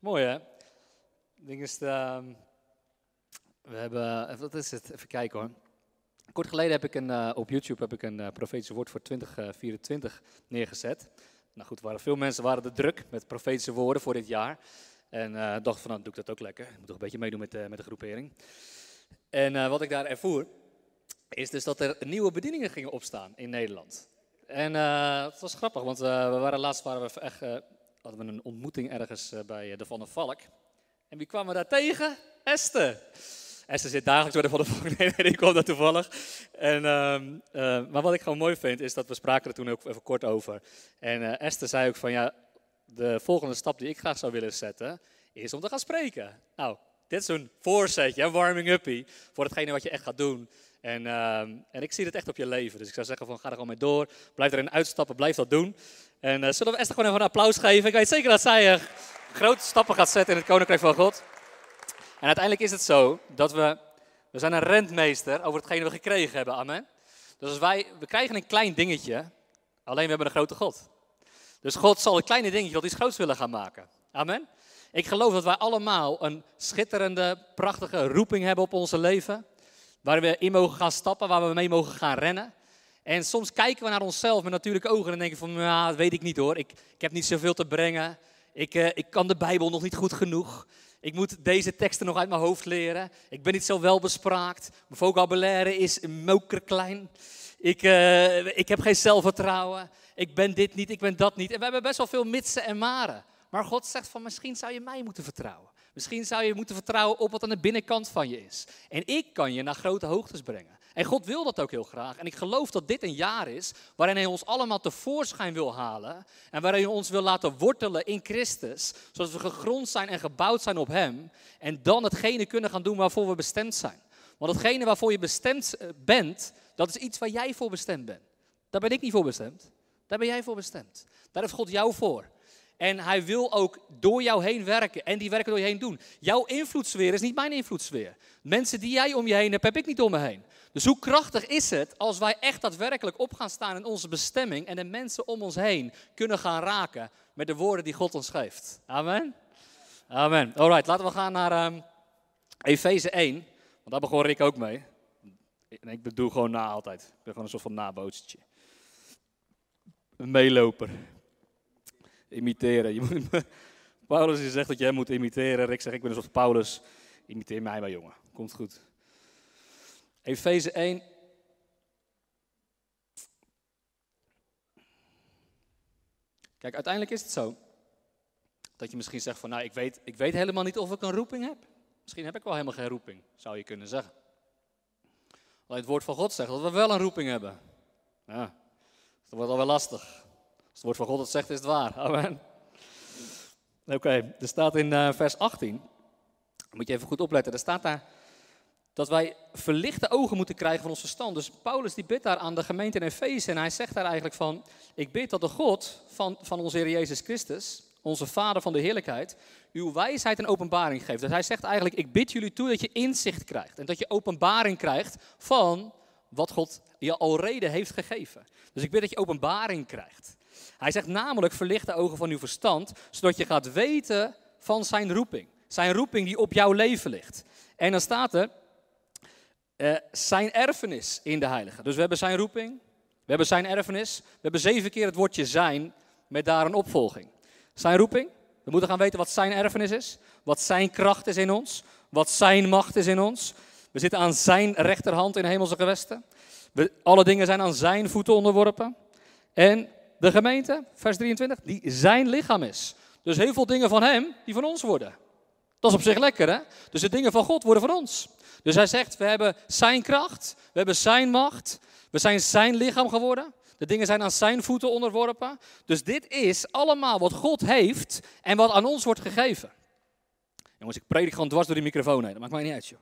mooi hè? Ding is, ehm, we hebben, wat is het? Even kijken hoor. Kort geleden heb ik een, eh, op YouTube heb ik een eh profetische woord voor 2024 neergezet. Nou goed, waren veel mensen waren er druk met profetische woorden voor dit jaar. En eh dacht van, nou doe ik dat ook lekker. Ik moet toch een beetje meedoen met, met de groepering. En eh, wat ik daar ervoer, is dus dat er nieuwe bedieningen gingen opstaan in Nederland. En eh, het was grappig, want eh, we waren laatst waren we echt, eh, hadden we een ontmoeting ergens eh, bij eh, de Van der Valk. En wie kwamen we daar tegen? Esther. Esther zit dagelijks bij de Van der Valk. Nee, die kwam daar toevallig. En, ehm, eh, maar wat ik gewoon mooi vind, is dat we spraken er toen ook even kort over. En Esther zei ook van, ja, de volgende stap die ik graag zou willen zetten, is om te gaan spreken. Nou, dit is een voorzetje, een warming-uppie, voor hetgene wat je echt gaat doen. En, ehm, en ik zie het echt op je leven. Dus ik zou zeggen van, ga er gewoon mee door. Blijf erin uitstappen, blijf dat doen. En eh, zullen we Esther gewoon even een applaus geven? Ik weet zeker dat zij eh, grote stappen gaat zetten in het Koninkrijk van God. En uiteindelijk is het zo dat we, we zijn een rentmeester over hetgene we gekregen hebben. Amen. Dus als wij, we krijgen een klein dingetje, alleen we hebben een grote God. Dus God zal een kleine dingetje tot iets groots willen gaan maken. Amen. Ik geloof dat wij allemaal een schitterende, prachtige roeping hebben op onze leven. Waar we in mogen gaan stappen, waar we mee mogen gaan rennen. En soms kijken we naar onszelf met natuurlijke ogen en denken van, nou, dat weet ik niet hoor. Ik, ik heb niet zoveel te brengen. Ik, eh, ik kan de Bijbel nog niet goed genoeg. Ik moet deze teksten nog uit mijn hoofd leren. Ik ben niet zo welbespraakt. Mijn vocabulaire is mokerklein. Ik, eh, ik heb geen zelfvertrouwen. Ik ben dit niet, ik ben dat niet. En we hebben best wel veel mitsen en maren. Maar God zegt van misschien zou je mij moeten vertrouwen. Misschien zou je moeten vertrouwen op wat aan de binnenkant van je is. En ik kan je naar grote hoogtes brengen. En God wil dat ook heel graag. En ik geloof dat dit een jaar is waarin Hij ons allemaal tevoorschijn wil halen. En waarin Hij ons wil laten wortelen in Christus. Zodat we gegrond zijn en gebouwd zijn op Hem. En dan hetgene kunnen gaan doen waarvoor we bestemd zijn. Want hetgene waarvoor je bestemd eh, bent, dat is iets waar jij voor bestemd bent. Daar ben ik niet voor bestemd. Daar ben jij voor bestemd. Daar heeft God jou voor. En hij wil ook door jou heen werken en die werken door je heen doen. Jouw invloedssfeer is niet mijn invloedssfeer. Mensen die jij om je heen hebt, heb ik niet om me heen. Dus hoe krachtig is het als wij echt daadwerkelijk op gaan staan in onze bestemming en de mensen om ons heen kunnen gaan raken met de woorden die God ons geeft. Amen. Amen. Alright, laten we gaan naar ehm Efeze 1. Want daar begon Rick ook mee. En ik bedoel gewoon na altijd. Ik ben gewoon een soort van nabootsertje. Een meeloper. Imiteren. Je moet, Paulus zegt dat je moet imiteren. Rick zegt ik ben een soort Paulus. Imiteer mij maar jongen. Komt goed. Efeze 1. Kijk, uiteindelijk is het zo. Dat je misschien zegt van nou ik weet, ik weet helemaal niet of ik een roeping heb. Misschien heb ik wel helemaal geen roeping, zou je kunnen zeggen. Alleen het woord van God zegt dat we wel een roeping hebben. Ja, dat wordt alweer lastig. Als het woord van God het zegt, is het waar. Amen. Oké, er staat in eh, vers 18, moet je even goed opletten, er staat daar dat wij verlichte ogen moeten krijgen van ons verstand. Dus Paulus die bidt daar aan de gemeente in Efeze en hij zegt daar eigenlijk van, ik bid dat de God van, van onze Heer Jezus Christus, onze Vader van de heerlijkheid, uw wijsheid en openbaring geeft. Dus hij zegt eigenlijk, ik bid jullie toe dat je inzicht krijgt en dat je openbaring krijgt van wat God je al reden heeft gegeven. Dus ik bid dat je openbaring krijgt. Hij zegt namelijk, verlicht de ogen van uw verstand, zodat je gaat weten van zijn roeping. Zijn roeping die op jouw leven ligt. En dan staat er, eh, zijn erfenis in de heilige. Dus we hebben zijn roeping, we hebben zijn erfenis, we hebben zeven keer het woordje zijn met daar een opvolging. Zijn roeping, we moeten gaan weten wat zijn erfenis is, wat zijn kracht is in ons, wat zijn macht is in ons. We zitten aan zijn rechterhand in hemelse gewesten. We, alle dingen zijn aan zijn voeten onderworpen. En de gemeente, vers 23, die zijn lichaam is. Dus heel veel dingen van hem die van ons worden. Dat is op zich lekker, hè? Dus de dingen van God worden van ons. Dus hij zegt, we hebben zijn kracht, we hebben zijn macht, we zijn zijn lichaam geworden. De dingen zijn aan zijn voeten onderworpen. Dus dit is allemaal wat God heeft en wat aan ons wordt gegeven. Jongens, ik predik gewoon dwars door die microfoon heen. Dat maakt mij niet uit, joh.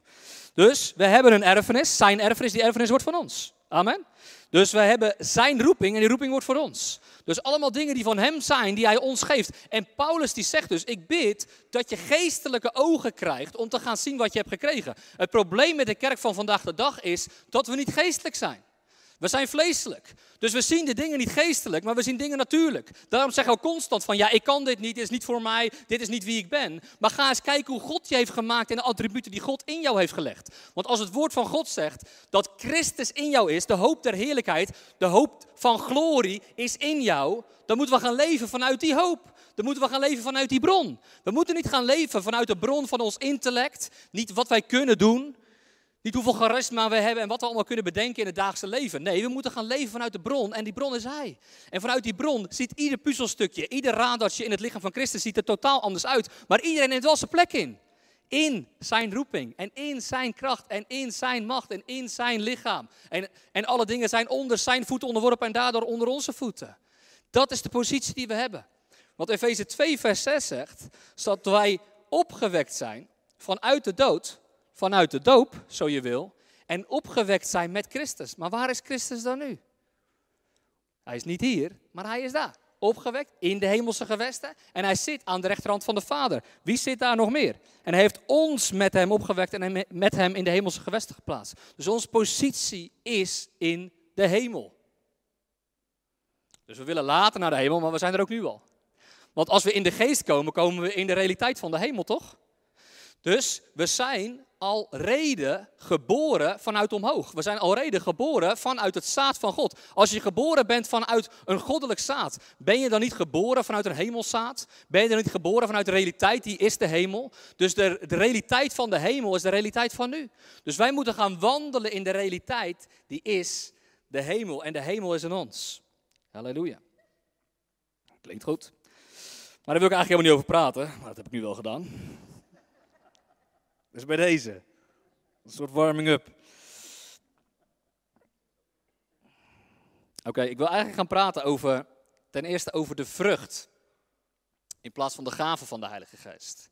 Dus we hebben een erfenis. Zijn erfenis, die erfenis wordt van ons. Amen. Dus we hebben zijn roeping en die roeping wordt voor ons. Dus allemaal dingen die van hem zijn, die hij ons geeft. En Paulus die zegt dus, ik bid dat je geestelijke ogen krijgt om te gaan zien wat je hebt gekregen. Het probleem met de kerk van vandaag de dag is dat we niet geestelijk zijn. We zijn vleeselijk. Dus we zien de dingen niet geestelijk, maar we zien dingen natuurlijk. Daarom zeggen we constant van, ja, ik kan dit niet, dit is niet voor mij, dit is niet wie ik ben. Maar ga eens kijken hoe God je heeft gemaakt en de attributen die God in jou heeft gelegd. Want als het woord van God zegt dat Christus in jou is, de hoop der heerlijkheid, de hoop van glorie is in jou, dan moeten we gaan leven vanuit die hoop. Dan moeten we gaan leven vanuit die bron. We moeten niet gaan leven vanuit de bron van ons intellect, niet wat wij kunnen doen, niet hoeveel charisma we hebben en wat we allemaal kunnen bedenken in het dagelijkse leven. Nee, we moeten gaan leven vanuit de bron en die bron is Hij. En vanuit die bron ziet ieder puzzelstukje, ieder radartje in het lichaam van Christus ziet er totaal anders uit. Maar iedereen neemt wel zijn plek in. In zijn roeping en in zijn kracht en in zijn macht en in zijn lichaam. En, en alle dingen zijn onder zijn voeten onderworpen en daardoor onder onze voeten. Dat is de positie die we hebben. Wat Efeze 2 vers 6 zegt, dat wij opgewekt zijn vanuit de dood vanuit de doop, zo je wil, en opgewekt zijn met Christus. Maar waar is Christus dan nu? Hij is niet hier, maar hij is daar. Opgewekt in de hemelse gewesten. En hij zit aan de rechterhand van de Vader. Wie zit daar nog meer? En hij heeft ons met hem opgewekt en met hem in de hemelse gewesten geplaatst. Dus onze positie is in de hemel. Dus we willen later naar de hemel, maar we zijn er ook nu al. Want als we in de geest komen, komen we in de realiteit van de hemel, toch? Dus we zijn al reden geboren vanuit omhoog. We zijn al reden geboren vanuit het zaad van God. Als je geboren bent vanuit een goddelijk zaad, ben je dan niet geboren vanuit een hemelzaad? Ben je dan niet geboren vanuit de realiteit, die is de hemel? Dus de, de realiteit van de hemel is de realiteit van nu. Dus wij moeten gaan wandelen in de realiteit, die is de hemel. En de hemel is in ons. Halleluja. Klinkt goed. Maar daar wil ik eigenlijk helemaal niet over praten, maar dat heb ik nu wel gedaan. Dus bij deze. Een soort warming up. Oké, ik wil eigenlijk gaan praten over, ten eerste over de vrucht. In plaats van de gave van de Heilige Geest.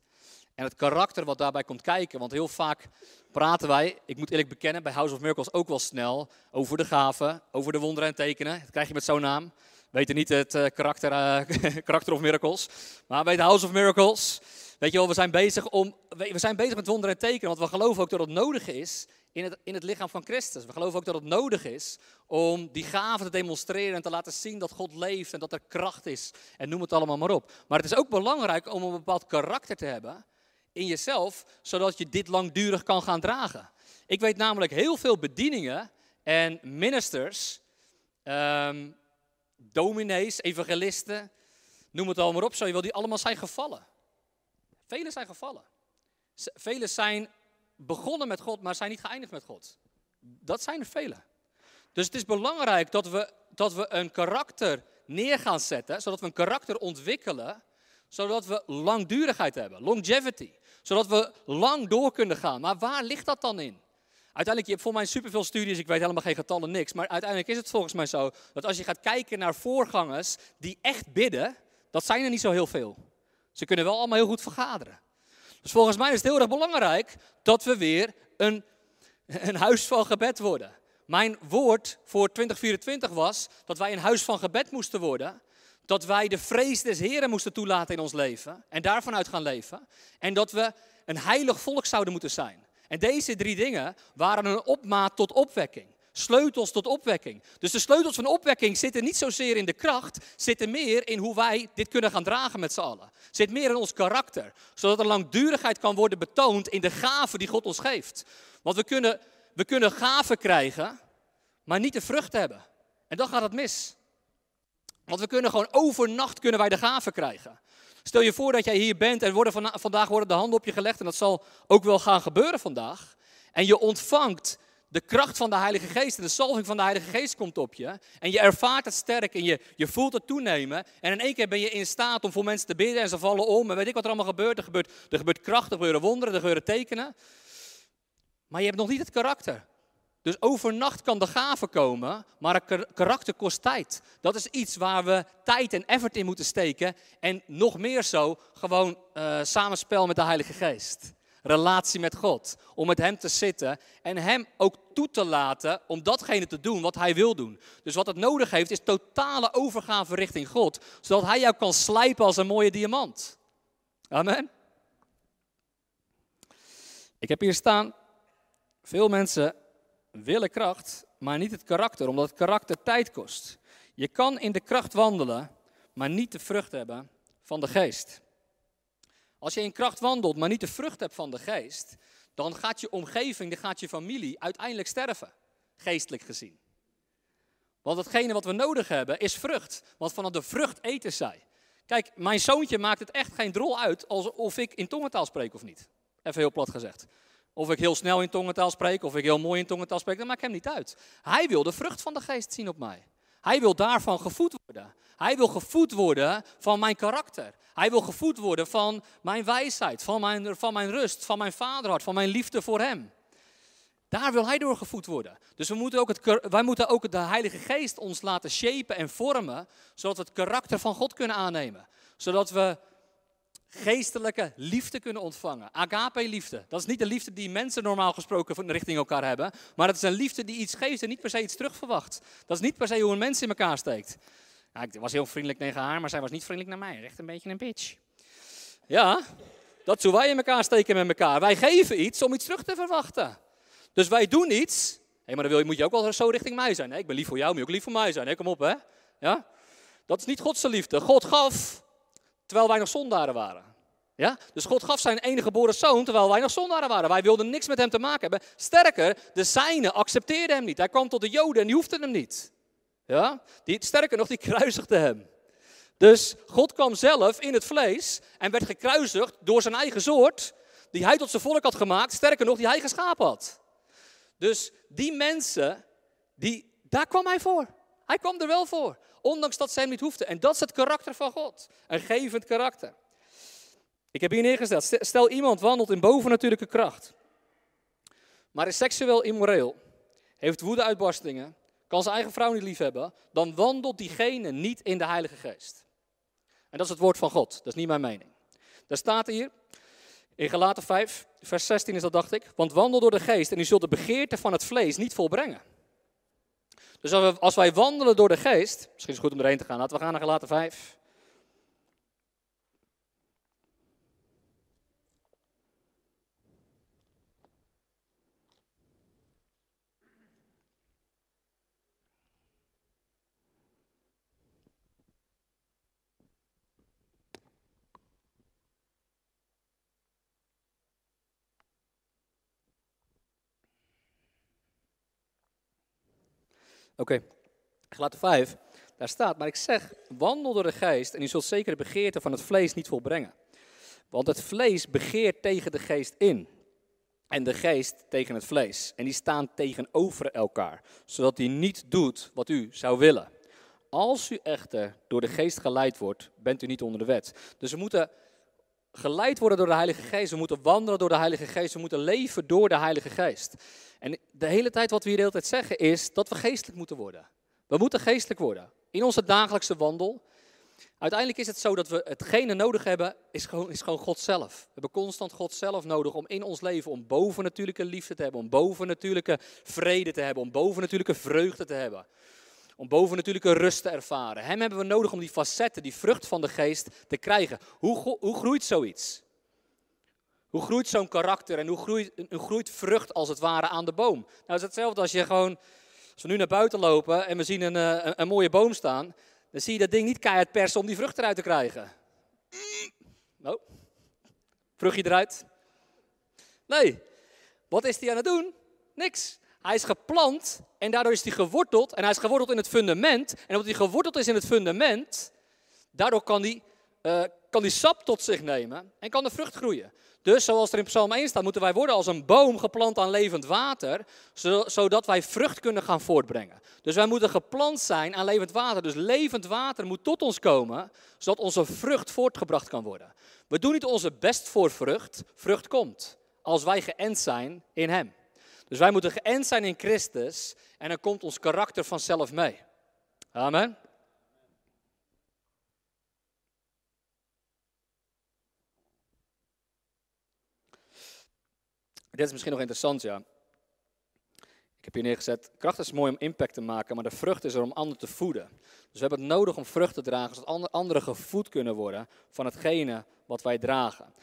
En het karakter wat daarbij komt kijken. Want heel vaak praten wij, ik moet eerlijk bekennen, bij House of Miracles ook wel snel over de gaven, over de wonderen en tekenen. Dat krijg je met zo'n naam. Weten niet het uh, karakter, uh, karakter of miracles. Maar bij de House of Miracles Weet je wel, we zijn bezig, om, we zijn bezig met wonderen en tekenen, want we geloven ook dat het nodig is in het, in het lichaam van Christus. We geloven ook dat het nodig is om die gaven te demonstreren en te laten zien dat God leeft en dat er kracht is. En noem het allemaal maar op. Maar het is ook belangrijk om een bepaald karakter te hebben in jezelf, zodat je dit langdurig kan gaan dragen. Ik weet namelijk heel veel bedieningen en ministers, um, dominees, evangelisten, noem het allemaal maar op, zo je die allemaal zijn gevallen. Velen zijn gevallen. Velen zijn begonnen met God, maar zijn niet geëindigd met God. Dat zijn er velen. Dus het is belangrijk dat we, dat we een karakter neer gaan zetten, zodat we een karakter ontwikkelen, zodat we langdurigheid hebben, longevity. Zodat we lang door kunnen gaan. Maar waar ligt dat dan in? Uiteindelijk, je hebt voor mij superveel studies, ik weet helemaal geen getallen, niks. Maar uiteindelijk is het volgens mij zo dat als je gaat kijken naar voorgangers die echt bidden, dat zijn er niet zo heel veel. Ze kunnen wel allemaal heel goed vergaderen. Dus volgens mij is het heel erg belangrijk dat we weer een, een huis van gebed worden. Mijn woord voor 2024 was dat wij een huis van gebed moesten worden. Dat wij de vrees des Heren moesten toelaten in ons leven. En daarvan uit gaan leven. En dat we een heilig volk zouden moeten zijn. En deze drie dingen waren een opmaat tot opwekking sleutels tot opwekking. Dus de sleutels van opwekking zitten niet zozeer in de kracht, zitten meer in hoe wij dit kunnen gaan dragen met z'n allen. Zit meer in ons karakter, zodat er langdurigheid kan worden betoond in de gaven die God ons geeft. Want we kunnen, we kunnen gaven krijgen, maar niet de vrucht hebben. En dan gaat het mis. Want we kunnen gewoon overnacht kunnen wij de gaven krijgen. Stel je voor dat jij hier bent en worden vandaag worden de handen op je gelegd. En dat zal ook wel gaan gebeuren vandaag. En je ontvangt de kracht van de Heilige Geest en de salving van de Heilige Geest komt op je. En je ervaart het sterk en je, je voelt het toenemen. En in één keer ben je in staat om voor mensen te bidden en ze vallen om. En weet ik wat er allemaal gebeurt. Er gebeurt, er gebeurt kracht, er gebeuren wonderen, er gebeuren tekenen. Maar je hebt nog niet het karakter. Dus overnacht kan de gave komen, maar karakter kost tijd. Dat is iets waar we tijd en effort in moeten steken. En nog meer zo, gewoon uh, samenspel met de Heilige Geest relatie met God. Om met Hem te zitten en Hem ook toe te laten om datgene te doen wat Hij wil doen. Dus wat het nodig heeft is totale overgave richting God. Zodat Hij jou kan slijpen als een mooie diamant. Amen. Ik heb hier staan, veel mensen willen kracht, maar niet het karakter, omdat het karakter tijd kost. Je kan in de kracht wandelen, maar niet de vrucht hebben van de geest. Als je in kracht wandelt, maar niet de vrucht hebt van de geest, dan gaat je omgeving, dan gaat je familie uiteindelijk sterven, geestelijk gezien. Want hetgene wat we nodig hebben is vrucht, want vanaf de vrucht eten zij. Kijk, mijn zoontje maakt het echt geen drol uit of ik in tongentaal spreek of niet. Even heel plat gezegd. Of ik heel snel in tongentaal spreek, of ik heel mooi in tongentaal spreek, dat maakt hem niet uit. Hij wil de vrucht van de geest zien op mij. Hij wil daarvan gevoed worden. Hij wil gevoed worden van mijn karakter. Hij wil gevoed worden van mijn wijsheid, van mijn, van mijn rust, van mijn vaderhart, van mijn liefde voor hem. Daar wil hij door gevoed worden. Dus we moeten ook het, wij moeten ook de Heilige Geest ons laten shapen en vormen, zodat we het karakter van God kunnen aannemen. Zodat we geestelijke liefde kunnen ontvangen. Agape-liefde. Dat is niet de liefde die mensen normaal gesproken richting elkaar hebben. Maar het is een liefde die iets geeft en niet per se iets terugverwacht. Dat is niet per se hoe een mens in elkaar steekt. ik was heel vriendelijk tegen haar, maar zij was niet vriendelijk naar mij. Echt een beetje een bitch. Ja, dat hoe wij in elkaar steken met elkaar. Wij geven iets om iets terug te verwachten. Dus wij doen iets. Hé, hey, maar dan wil je, moet je ook wel zo richting mij zijn. Ik ben lief voor jou, moet je ook lief voor mij zijn. Hey, kom op, hè. Ja? Dat is niet Gods liefde. God gaf terwijl wij nog zondaren waren. Ja? Dus God gaf zijn enige geboren zoon terwijl wij nog zondaren waren. Wij wilden niks met hem te maken hebben. Sterker, de zijnen accepteerden hem niet. Hij kwam tot de Joden en die hoefden hem niet. Ja? Die, sterker nog, die kruisigden hem. Dus God kwam zelf in het vlees en werd gekruisigd door zijn eigen soort, die hij tot zijn volk had gemaakt, sterker nog, die hij geschapen had. Dus die mensen, die, daar kwam hij voor. Hij kwam er wel voor. Ondanks dat zij hem niet hoefden. En dat is het karakter van God. Een gevend karakter. Ik heb hier neergesteld. Stel iemand wandelt in bovennatuurlijke kracht. Maar is seksueel immoreel. Heeft woedeuitbarstingen. Kan zijn eigen vrouw niet lief hebben. Dan wandelt diegene niet in de Heilige Geest. En dat is het woord van God. Dat is niet mijn mening. Daar staat hier. In Galaten 5, vers 16 is dat, dacht ik. Want wandel door de geest en u zult de begeerte van het vlees niet volbrengen. Dus als wij wandelen door de geest, misschien is het goed om erheen te gaan, laten we gaan naar Galaten 5. Oké, okay. Gelaten 5, daar staat, maar ik zeg, wandel door de geest en u zult zeker de begeerte van het vlees niet volbrengen. Want het vlees begeert tegen de geest in en de geest tegen het vlees. En die staan tegenover elkaar, zodat hij niet doet wat u zou willen. Als u echter door de geest geleid wordt, bent u niet onder de wet. Dus we moeten geleid worden door de Heilige Geest. We moeten wandelen door de Heilige Geest. We moeten leven door de Heilige Geest. En de hele tijd wat we hier de hele tijd zeggen is dat we geestelijk moeten worden. We moeten geestelijk worden. In onze dagelijkse wandel. Uiteindelijk is het zo dat we hetgene nodig hebben, is gewoon, is gewoon God zelf. We hebben constant God zelf nodig om in ons leven, om bovennatuurlijke liefde te hebben, om bovennatuurlijke vrede te hebben, om bovennatuurlijke vreugde te hebben. Om bovennatuurlijke rust te ervaren. Hem hebben we nodig om die facetten, die vrucht van de geest te krijgen. Hoe, hoe groeit zoiets? Hoe groeit zo'n karakter en hoe groeit, hoe groeit vrucht als het ware aan de boom? Nou, het is hetzelfde als je gewoon, als we nu naar buiten lopen en we zien een, eh, een, een mooie boom staan, dan zie je dat ding niet keihard persen om die vrucht eruit te krijgen. Nou, vruchtje eruit. Nee, wat is hij aan het doen? Niks. Hij is geplant en daardoor is hij geworteld. En hij is geworteld in het fundament. En omdat hij geworteld is in het fundament, daardoor kan uh, kan hij sap tot zich nemen en kan de vrucht groeien. Dus zoals er in Psalm 1 staat, moeten wij worden als een boom geplant aan levend water, zodat wij vrucht kunnen gaan voortbrengen. Dus wij moeten geplant zijn aan levend water. Dus levend water moet tot ons komen, zodat onze vrucht voortgebracht kan worden. We doen niet onze best voor vrucht, vrucht komt. Als wij geënt zijn in Hem. Dus wij moeten geënt zijn in Christus en dan komt ons karakter vanzelf mee. Amen. Dit is misschien nog interessant, ja. Ik heb hier neergezet, kracht is mooi om impact te maken, maar de vrucht is er om anderen te voeden. Dus we hebben het nodig om vrucht te dragen, zodat anderen gevoed kunnen worden van hetgene wat wij dragen.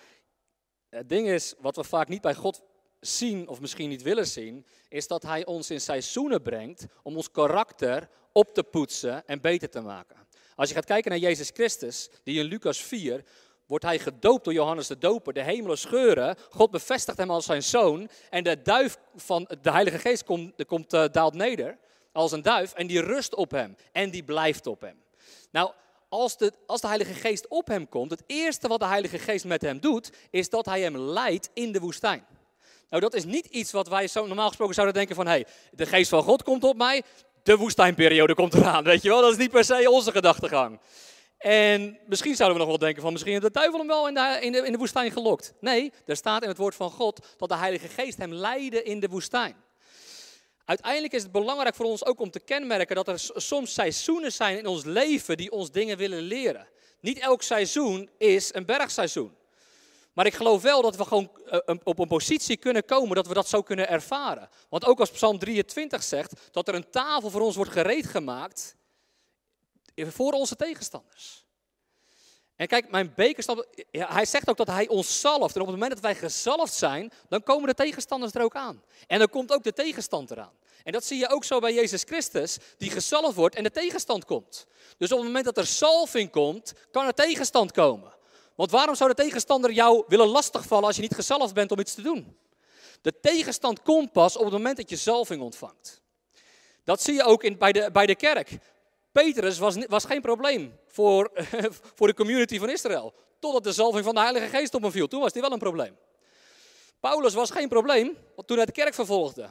Het ding is, wat we vaak niet bij God zien of misschien niet willen zien, is dat hij ons in seizoenen brengt om ons karakter op te poetsen en beter te maken. Als je gaat kijken naar Jezus Christus, die in Lucas 4 wordt hij gedoopt door Johannes de Doper. De hemelen scheuren, God bevestigt hem als zijn zoon en de duif van de Heilige Geest komt, komt uh, daalt neder als een duif en die rust op hem en die blijft op hem. Nou, als de, als de Heilige Geest op hem komt, het eerste wat de Heilige Geest met hem doet, is dat hij hem leidt in de woestijn. Nou, dat is niet iets wat wij zo normaal gesproken zouden denken van, hé, hey, de Geest van God komt op mij, de woestijnperiode komt eraan, weet je wel. Dat is niet per se onze gedachtegang. En misschien zouden we nog wel denken van, misschien heeft de duivel hem wel in de, in, de, in de woestijn gelokt. Nee, er staat in het woord van God dat de Heilige Geest hem leidde in de woestijn. Uiteindelijk is het belangrijk voor ons ook om te kenmerken dat er soms seizoenen zijn in ons leven die ons dingen willen leren. Niet elk seizoen is een bergseizoen. Maar ik geloof wel dat we gewoon eh, op een positie kunnen komen dat we dat zo kunnen ervaren. Want ook als Psalm 23 zegt dat er een tafel voor ons wordt gereed gemaakt voor onze tegenstanders. En kijk, mijn bekerstap, hij zegt ook dat hij ons zalft. En op het moment dat wij gezalfd zijn, dan komen de tegenstanders er ook aan. En dan komt ook de tegenstand eraan. En dat zie je ook zo bij Jezus Christus, die gezalfd wordt en de tegenstand komt. Dus op het moment dat er salving komt, kan er tegenstand komen. Want waarom zou de tegenstander jou willen lastigvallen als je niet gezalfd bent om iets te doen? De tegenstand komt pas op het moment dat je zalving ontvangt. Dat zie je ook in, bij, de, bij de kerk. Petrus was, was geen probleem voor, voor de community van Israël. Totdat de zalving van de Heilige Geest op hem viel. Toen was hij wel een probleem. Paulus was geen probleem toen hij de kerk vervolgde.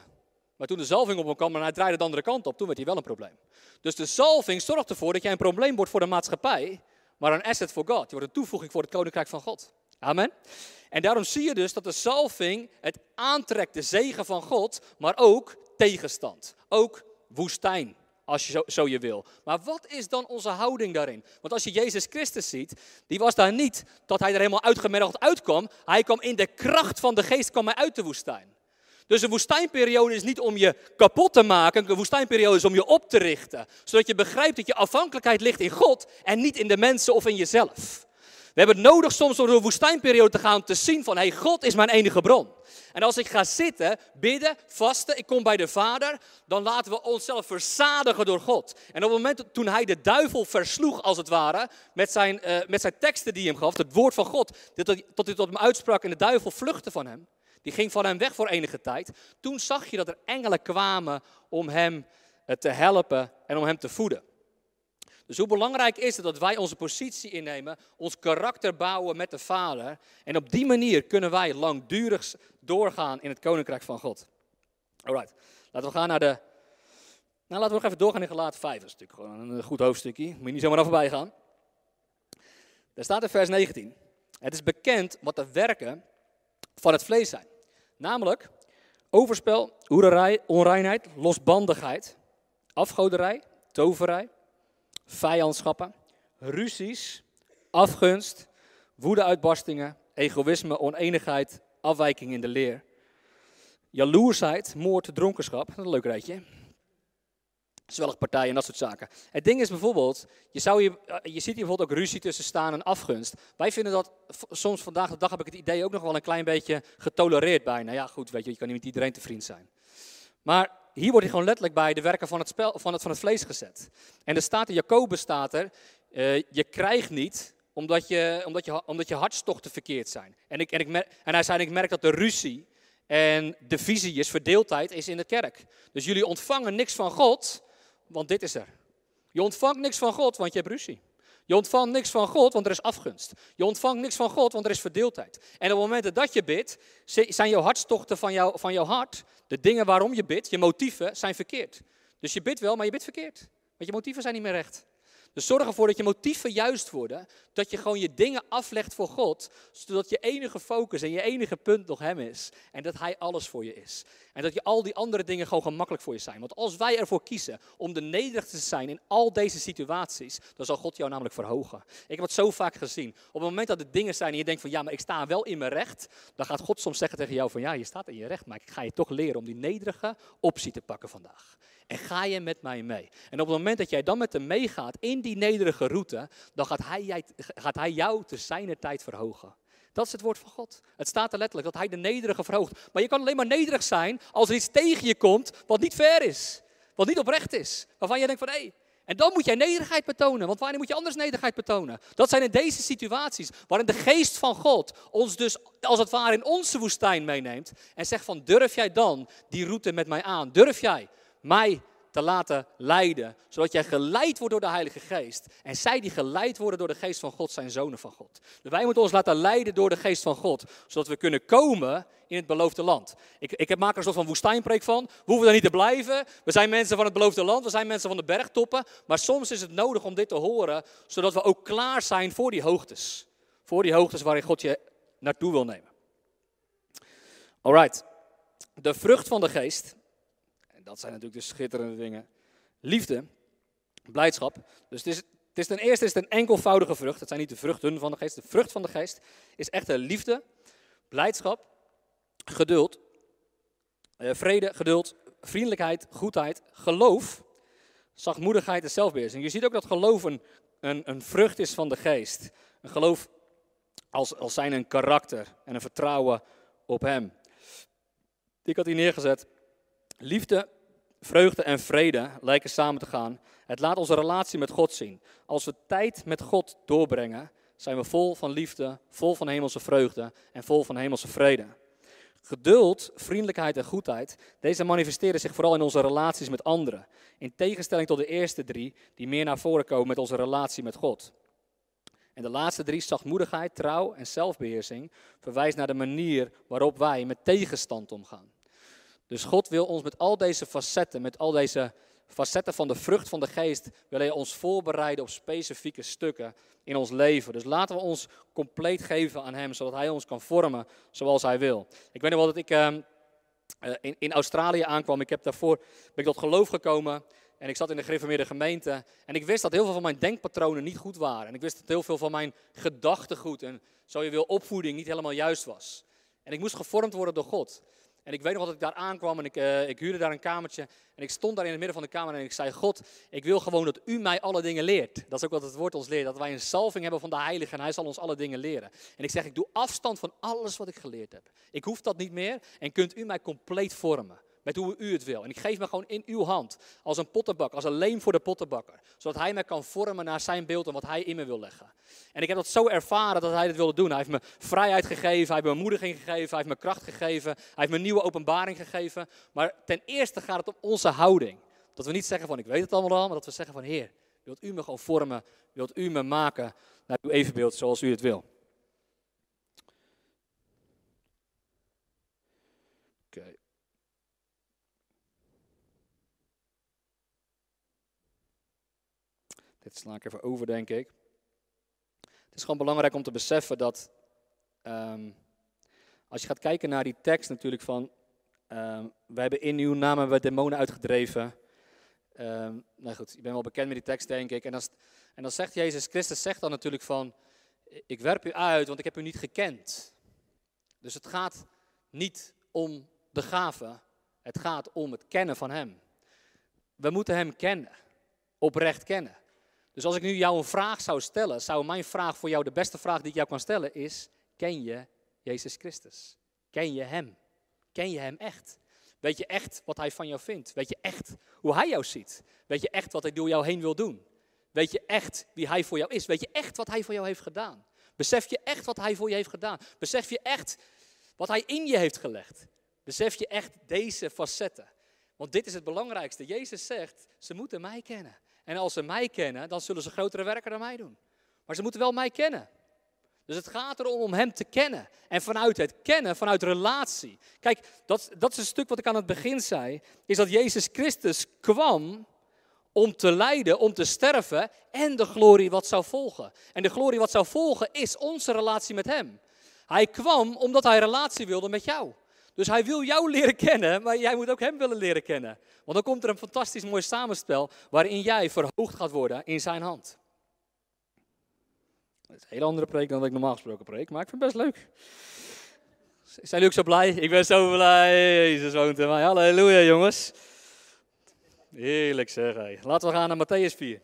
Maar toen de zalving op hem kwam en hij draaide de andere kant op, toen werd hij wel een probleem. Dus de zalving zorgt ervoor dat jij een probleem wordt voor de maatschappij, maar een asset voor God. Je wordt een toevoeging voor het koninkrijk van God. Amen. En daarom zie je dus dat de zalving het aantrekt, de zegen van God, maar ook tegenstand. Ook woestijn als je zo, je wil. Maar wat is dan onze houding daarin? Want als je Jezus Christus ziet, die was daar niet dat hij er helemaal uitgemergeld uitkwam. Hij kwam in de kracht van de geest kwam uit de woestijn. Dus een woestijnperiode is niet om je kapot te maken, een woestijnperiode is om je op te richten. Zodat je begrijpt dat je afhankelijkheid ligt in God en niet in de mensen of in jezelf. We hebben het nodig soms om door een woestijnperiode te gaan te zien van, hé, hey, God is mijn enige bron. En als ik ga zitten, bidden, vasten, ik kom bij de Vader, dan laten we onszelf verzadigen door God. En op het moment toen hij de duivel versloeg, als het ware, met zijn, uh, met zijn teksten die hij hem gaf, het woord van God, tot hij tot hem uitsprak en de duivel vluchtte van hem, die ging van hem weg voor enige tijd. Toen zag je dat er engelen kwamen om hem eh, te helpen en om hem te voeden. Dus hoe belangrijk is het dat wij onze positie innemen, ons karakter bouwen met de Vader. En op die manier kunnen wij langdurig doorgaan in het Koninkrijk van God. Alright, laten we gaan naar de... Nou, laten we nog even doorgaan in Gelaat 5. Dat is natuurlijk gewoon een goed hoofdstukje. Moet je niet zomaar voorbij gaan. Daar staat in vers 19. Het is bekend wat de werken van het vlees zijn. Namelijk overspel, hoererij, onreinheid, losbandigheid, afgoderij, toverij, vijandschappen, ruzies, afgunst, woedeuitbarstingen, egoïsme, oneenigheid, afwijking in de leer, jaloersheid, moord, dronkenschap. Dat is een leuk rijtje. Partijen en dat soort zaken. Het ding is bijvoorbeeld, je, zou eh, je ziet hier bijvoorbeeld ook ruzie tussen staan en afgunst. Wij vinden dat soms vandaag de dag heb ik het idee ook nog wel een klein beetje getolereerd bijna. Ja goed, weet je, je kan niet met iedereen te vriend zijn. Maar hier wordt hij gewoon letterlijk bij de werken van het, spel, van het, van het vlees gezet. En er staat in Jacobus staat er, uh, je krijgt niet omdat je, omdat je, omdat je hartstochten verkeerd zijn. En, ik, en, ik en hij zei, ik merk dat de ruzie en de visie is, verdeeldheid is in de kerk. Dus jullie ontvangen niks van God, want dit is er. Je ontvangt niks van God, want je hebt ruzie. Je ontvangt niks van God, want er is afgunst. Je ontvangt niks van God, want er is verdeeldheid. En op het moment dat je bidt, zijn jouw hartstochten van, jou, van jouw hart, de dingen waarom je bidt, je motieven, zijn verkeerd. Dus je bidt wel, maar je bidt verkeerd. Want je motieven zijn niet meer recht. Dus zorg ervoor dat je motieven juist worden. Dat je gewoon je dingen aflegt voor God. Zodat je enige focus en je enige punt nog Hem is. En dat Hij alles voor je is. En dat je al die andere dingen gewoon gemakkelijk voor je zijn. Want als wij ervoor kiezen om de nederigste te zijn in al deze situaties. Dan zal God jou namelijk verhogen. Ik heb het zo vaak gezien. Op het moment dat er dingen zijn en je denkt van ja, maar ik sta wel in mijn recht. Dan gaat God soms zeggen tegen jou van ja, je staat in je recht. Maar ik ga je toch leren om die nederige optie te pakken vandaag. En ga je met mij mee. En op het moment dat jij dan met hem meegaat in die nederige route, dan gaat hij, gaat hij jou te zijner tijd verhogen. Dat is het woord van God. Het staat er letterlijk dat hij de nederige verhoogt. Maar je kan alleen maar nederig zijn als er iets tegen je komt wat niet fair is. Wat niet oprecht is. Waarvan je denkt van hé, hey, en dan moet jij nederigheid betonen. Want wanneer moet je anders nederigheid betonen? Dat zijn in deze situaties waarin de geest van God ons dus als het ware in onze woestijn meeneemt. En zegt van durf jij dan die route met mij aan? Durf jij mij te laten leiden, zodat jij geleid wordt door de Heilige Geest. En zij die geleid worden door de Geest van God zijn zonen van God. Dus wij moeten ons laten leiden door de Geest van God, zodat we kunnen komen in het beloofde land. Ik, ik maak er een soort van woestijnpreek van. We hoeven er niet te blijven. We zijn mensen van het beloofde land, we zijn mensen van de bergtoppen. Maar soms is het nodig om dit te horen, zodat we ook klaar zijn voor die hoogtes. Voor die hoogtes waarin God je naartoe wil nemen. Alright. De vrucht van de geest dat zijn natuurlijk de schitterende dingen. Liefde, blijdschap. Dus het is, het is ten eerste is het een enkelvoudige vrucht. Het zijn niet de vruchten van de geest. De vrucht van de geest is echte liefde, blijdschap, geduld, eh, vrede, geduld, vriendelijkheid, goedheid, geloof, zachtmoedigheid en zelfbeheersing. Je ziet ook dat geloof een, een, vrucht is van de geest. Een geloof als, als zijn een karakter en een vertrouwen op hem. Ik had hier neergezet. Liefde, vreugde en vrede lijken samen te gaan. Het laat onze relatie met God zien. Als we tijd met God doorbrengen, zijn we vol van liefde, vol van hemelse vreugde en vol van hemelse vrede. Geduld, vriendelijkheid en goedheid, deze manifesteren zich vooral in onze relaties met anderen. In tegenstelling tot de eerste drie, die meer naar voren komen met onze relatie met God. En de laatste drie, zachtmoedigheid, trouw en zelfbeheersing, verwijst naar de manier waarop wij met tegenstand omgaan. Dus God wil ons met al deze facetten, met al deze facetten van de vrucht van de geest, wil hij ons voorbereiden op specifieke stukken in ons leven. Dus laten we ons compleet geven aan hem, zodat hij ons kan vormen zoals hij wil. Ik weet nog wel dat ik uh, in, in Australië aankwam. Ik heb daarvoor, ben ik tot geloof gekomen. En ik zat in de gereformeerde gemeente. En ik wist dat heel veel van mijn denkpatronen niet goed waren. En ik wist dat heel veel van mijn gedachtegoed en zo je wil opvoeding niet helemaal juist was. En ik moest gevormd worden door God. En ik weet nog dat ik daar aankwam en ik, uh, ik huurde daar een kamertje. En ik stond daar in het midden van de kamer en ik zei: God, ik wil gewoon dat u mij alle dingen leert. Dat is ook wat het woord ons leert: dat wij een salving hebben van de Heilige en Hij zal ons alle dingen leren. En ik zeg: Ik doe afstand van alles wat ik geleerd heb. Ik hoef dat niet meer en kunt u mij compleet vormen met hoe u het wil. En ik geef me gewoon in uw hand, als een pottenbakker, als een leem voor de pottenbakker. Zodat hij me kan vormen naar zijn beeld en wat hij in me wil leggen. En ik heb dat zo ervaren dat hij dit wilde doen. Hij heeft me vrijheid gegeven, hij heeft me moediging gegeven, hij heeft me kracht gegeven, hij heeft me nieuwe openbaring gegeven. Maar ten eerste gaat het om onze houding. Dat we niet zeggen van ik weet het allemaal al, maar dat we zeggen van Heer, wilt u me gewoon vormen, wilt u me maken naar uw evenbeeld zoals u het wil. Oké. Dit sla ik even over, denk ik. Het is gewoon belangrijk om te beseffen dat um, als je gaat kijken naar die tekst natuurlijk van, um, we hebben in uw naam hebben we demonen uitgedreven. Um, nou goed, je bent wel bekend met die tekst denk ik. En dan, en dan zegt Jezus Christus, zegt dan natuurlijk van, ik werp u uit, want ik heb u niet gekend. Dus het gaat niet om de gave, het gaat om het kennen van Hem. We moeten Hem kennen, oprecht kennen. Dus als ik nu jou een vraag zou stellen, zou mijn vraag voor jou, de beste vraag die ik jou kan stellen, is: Ken je Jezus Christus? Ken je Hem? Ken je Hem echt? Weet je echt wat Hij van jou vindt? Weet je echt hoe Hij jou ziet? Weet je echt wat Hij door jou heen wil doen? Weet je echt wie Hij voor jou is? Weet je echt wat Hij voor jou heeft gedaan? Besef je echt wat Hij voor je heeft gedaan? Besef je echt wat Hij in je heeft gelegd? Besef je echt deze facetten? Want dit is het belangrijkste. Jezus zegt, ze moeten mij kennen. En als ze mij kennen, dan zullen ze grotere werken dan mij doen. Maar ze moeten wel mij kennen. Dus het gaat erom om hem te kennen. En vanuit het kennen, vanuit relatie. Kijk, dat, dat is een stuk wat ik aan het begin zei. Is dat Jezus Christus kwam om te lijden, om te sterven. En de glorie wat zou volgen. En de glorie wat zou volgen is onze relatie met hem. Hij kwam omdat hij relatie wilde met jou. Dus hij wil jou leren kennen, maar jij moet ook hem willen leren kennen. Want dan komt er een fantastisch mooi samenspel waarin jij verhoogd gaat worden in zijn hand. Dat is een hele andere preek dan dat ik normaal gesproken preek, maar ik vind het best leuk. Zijn jullie ook zo blij? Ik ben zo blij. Jezus woont in mij. Halleluja, jongens. Heerlijk zeg. hij. Laten we gaan naar Matthäus 4.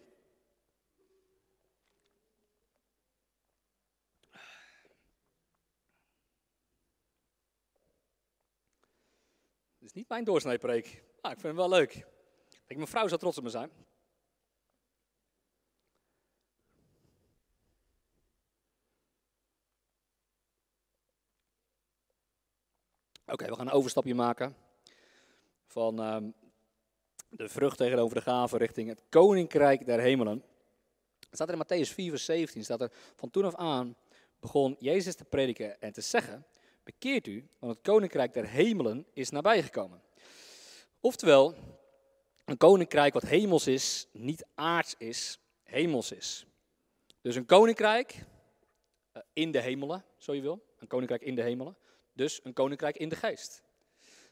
Niet mijn doorsnijpreek. Ah, ik vind hem wel leuk. Ik denk, mijn vrouw zou trots op me zijn. Oké, we gaan een overstapje maken van ehm, de vrucht tegenover de gave richting het koninkrijk der hemelen. Staat er in Matthäus 4, vers 17, staat er van toen af aan begon Jezus te prediken en te zeggen, bekeert u, want het koninkrijk der hemelen is nabijgekomen. Oftewel, een koninkrijk wat hemels is, niet aards is, hemels is. Dus een koninkrijk eh, in de hemelen, zo je wil. Een koninkrijk in de hemelen. Dus een koninkrijk in de geest.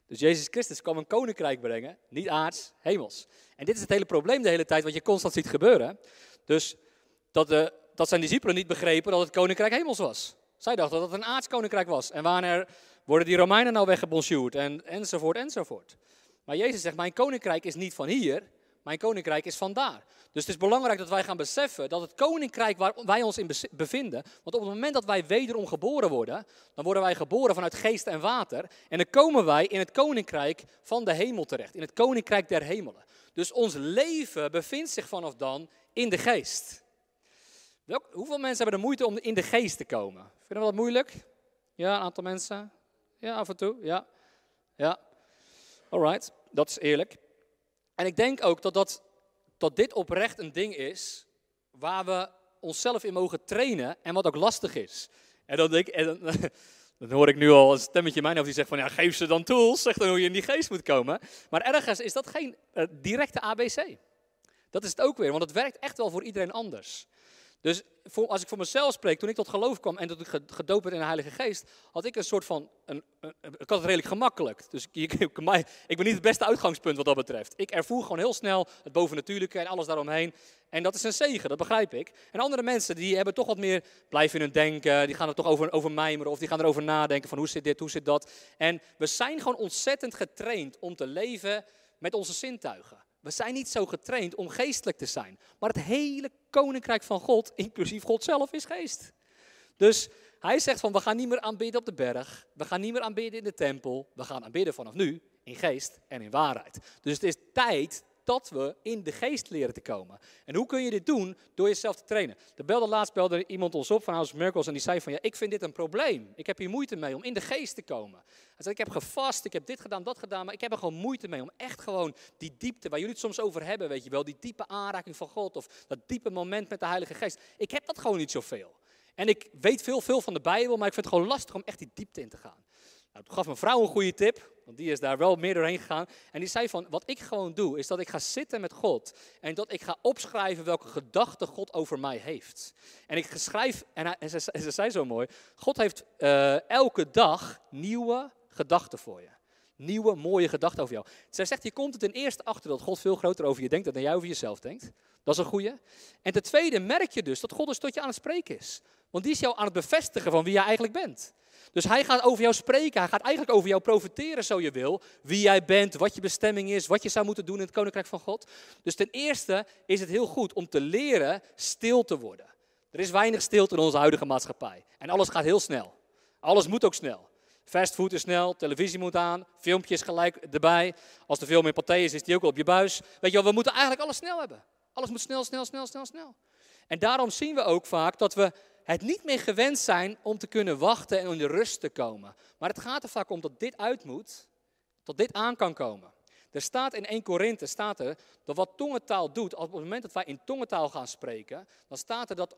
Dus Jezus Christus kwam een koninkrijk brengen, niet aards, hemels. En dit is het hele probleem de hele tijd, wat je constant ziet gebeuren. Dus dat, de, dat zijn discipelen niet begrepen dat het koninkrijk hemels was. Zij dachten dat het een aards koninkrijk was. En wanneer worden die Romeinen nou weggebonsjoerd en, enzovoort enzovoort. Maar Jezus zegt, mijn koninkrijk is niet van hier, mijn koninkrijk is van daar. Dus het is belangrijk dat wij gaan beseffen dat het koninkrijk waar wij ons in bevinden, want op het moment dat wij wederom geboren worden, dan worden wij geboren vanuit geest en water en dan komen wij in het koninkrijk van de hemel terecht, in het koninkrijk der hemelen. Dus ons leven bevindt zich vanaf dan in de geest. Hoeveel mensen hebben de moeite om in de geest te komen? Vinden we dat moeilijk? Ja, een aantal mensen. Ja, af en toe. Ja. Ja. Alright, dat is eerlijk. En ik denk ook dat, dat, dat dit oprecht een ding is waar we onszelf in mogen trainen en wat ook lastig is. En dan, denk, en dan, hoor ik nu al een stemmetje in mijn hoofd die zegt van ja, geef ze dan tools, zeg dan hoe je in die geest moet komen. Maar ergens is dat geen uh, directe ABC. Dat is het ook weer, want het werkt echt wel voor iedereen anders. Dus voor, als ik voor mezelf spreek, toen ik tot geloof kwam en dat ik gedoopt werd in de Heilige Geest, had ik een soort van, een, ik had het redelijk gemakkelijk. Dus ik, ik, ik ben niet het beste uitgangspunt wat dat betreft. Ik ervoer gewoon heel snel het bovennatuurlijke en alles daaromheen. En dat is een zegen, dat begrijp ik. En andere mensen die hebben toch wat meer, blijven in hun denken, die gaan er toch over, over mijmeren of die gaan erover nadenken van hoe zit dit, hoe zit dat. En we zijn gewoon ontzettend getraind om te leven met onze zintuigen. We zijn niet zo getraind om geestelijk te zijn. Maar het hele koninkrijk van God, inclusief God zelf, is geest. Dus hij zegt van we gaan niet meer aanbidden op de berg. We gaan niet meer aanbidden in de tempel. We gaan aanbidden vanaf nu in geest en in waarheid. Dus het is tijd dat we in de geest leren te komen. En hoe kun je dit doen? Door jezelf te trainen. De belde laatst belde iemand ons op van House Miracles en die zei van ja, ik vind dit een probleem. Ik heb hier moeite mee om in de geest te komen. Hij zei ik heb gevast, ik heb dit gedaan, dat gedaan, maar ik heb er gewoon moeite mee om echt gewoon die diepte waar jullie het soms over hebben, weet je wel, die diepe aanraking van God of dat diepe moment met de Heilige Geest. Ik heb dat gewoon niet zoveel. En ik weet veel, veel van de Bijbel, maar ik vind het gewoon lastig om echt die diepte in te gaan. Nou, toen gaf mijn vrouw een goede tip, want die is daar wel meer doorheen gegaan. En die zei van, wat ik gewoon doe, is dat ik ga zitten met God. En dat ik ga opschrijven welke gedachten God over mij heeft. En ik schrijf, en, hij, ze, ze, zei zo mooi, God heeft uh, elke dag nieuwe gedachten voor je. Nieuwe, mooie gedachten over jou. Zij zegt, je komt er ten eerste achter dat God veel groter over je denkt dan jij over jezelf denkt. Dat is een goede. En ten tweede merk je dus dat God dus tot je aan het spreken is. Want die is jou aan het bevestigen van wie jij eigenlijk bent. Dus hij gaat over jou spreken. Hij gaat eigenlijk over jou profiteren, zo je wil. Wie jij bent, wat je bestemming is, wat je zou moeten doen in het koninkrijk van God. Dus ten eerste is het heel goed om te leren stil te worden. Er is weinig stilte in onze huidige maatschappij. En alles gaat heel snel. Alles moet ook snel. Fastfood is snel, televisie moet aan, filmpjes gelijk erbij. Als er veel meer paté is, is die ook al op je buis. Weet je wel, we moeten eigenlijk alles snel hebben. Alles moet snel, snel, snel, snel, snel. En daarom zien we ook vaak dat we het niet meer gewend zijn om te kunnen wachten en in de rust te komen. Maar het gaat er vaak om dat dit uit moet, dat dit aan kan komen. Er staat in 1 Korinthe, staat er, dat wat tongentaal doet, op het moment dat wij in tongentaal gaan spreken, dan staat er dat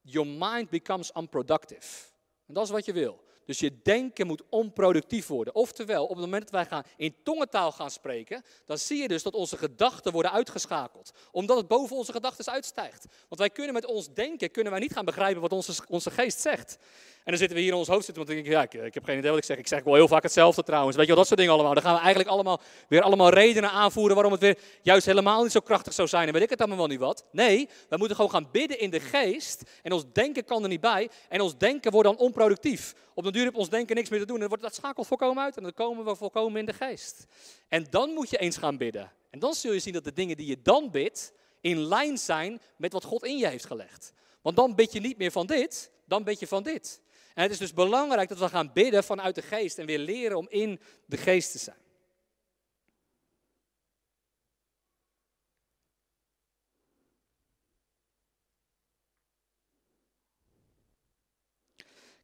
your mind becomes unproductive. En dat is wat je wil. Dus je denken moet onproductief worden. Oftewel, op het moment dat wij gaan in tongentaal gaan spreken, dan zie je dus dat onze gedachten worden uitgeschakeld. Omdat het boven onze gedachten uitstijgt. Want wij kunnen met ons denken, kunnen wij niet gaan begrijpen wat onze, onze geest zegt. En dan zitten we hier in ons hoofd zitten, want dan denk ik, ja, ik, heb geen idee wat ik zeg. Ik zeg wel heel vaak hetzelfde trouwens. Weet je wel, dat soort dingen allemaal. Dan gaan we eigenlijk allemaal weer allemaal redenen aanvoeren waarom het weer juist helemaal niet zo krachtig zou zijn. En weet ik het allemaal wel niet wat. Nee, we moeten gewoon gaan bidden in de geest. En ons denken kan er niet bij. En ons denken wordt dan onproductief. Op de duur heb ons denken niks meer te doen. En dan wordt dat schakelt volkomen uit. En dan komen we volkomen in de geest. En dan moet je eens gaan bidden. En dan zul je zien dat de dingen die je dan bidt, in lijn zijn met wat God in je heeft gelegd. Want dan bid je niet meer van dit, dan bid je van dit. En het is dus belangrijk dat we gaan bidden vanuit de geest en weer leren om in de geest te zijn.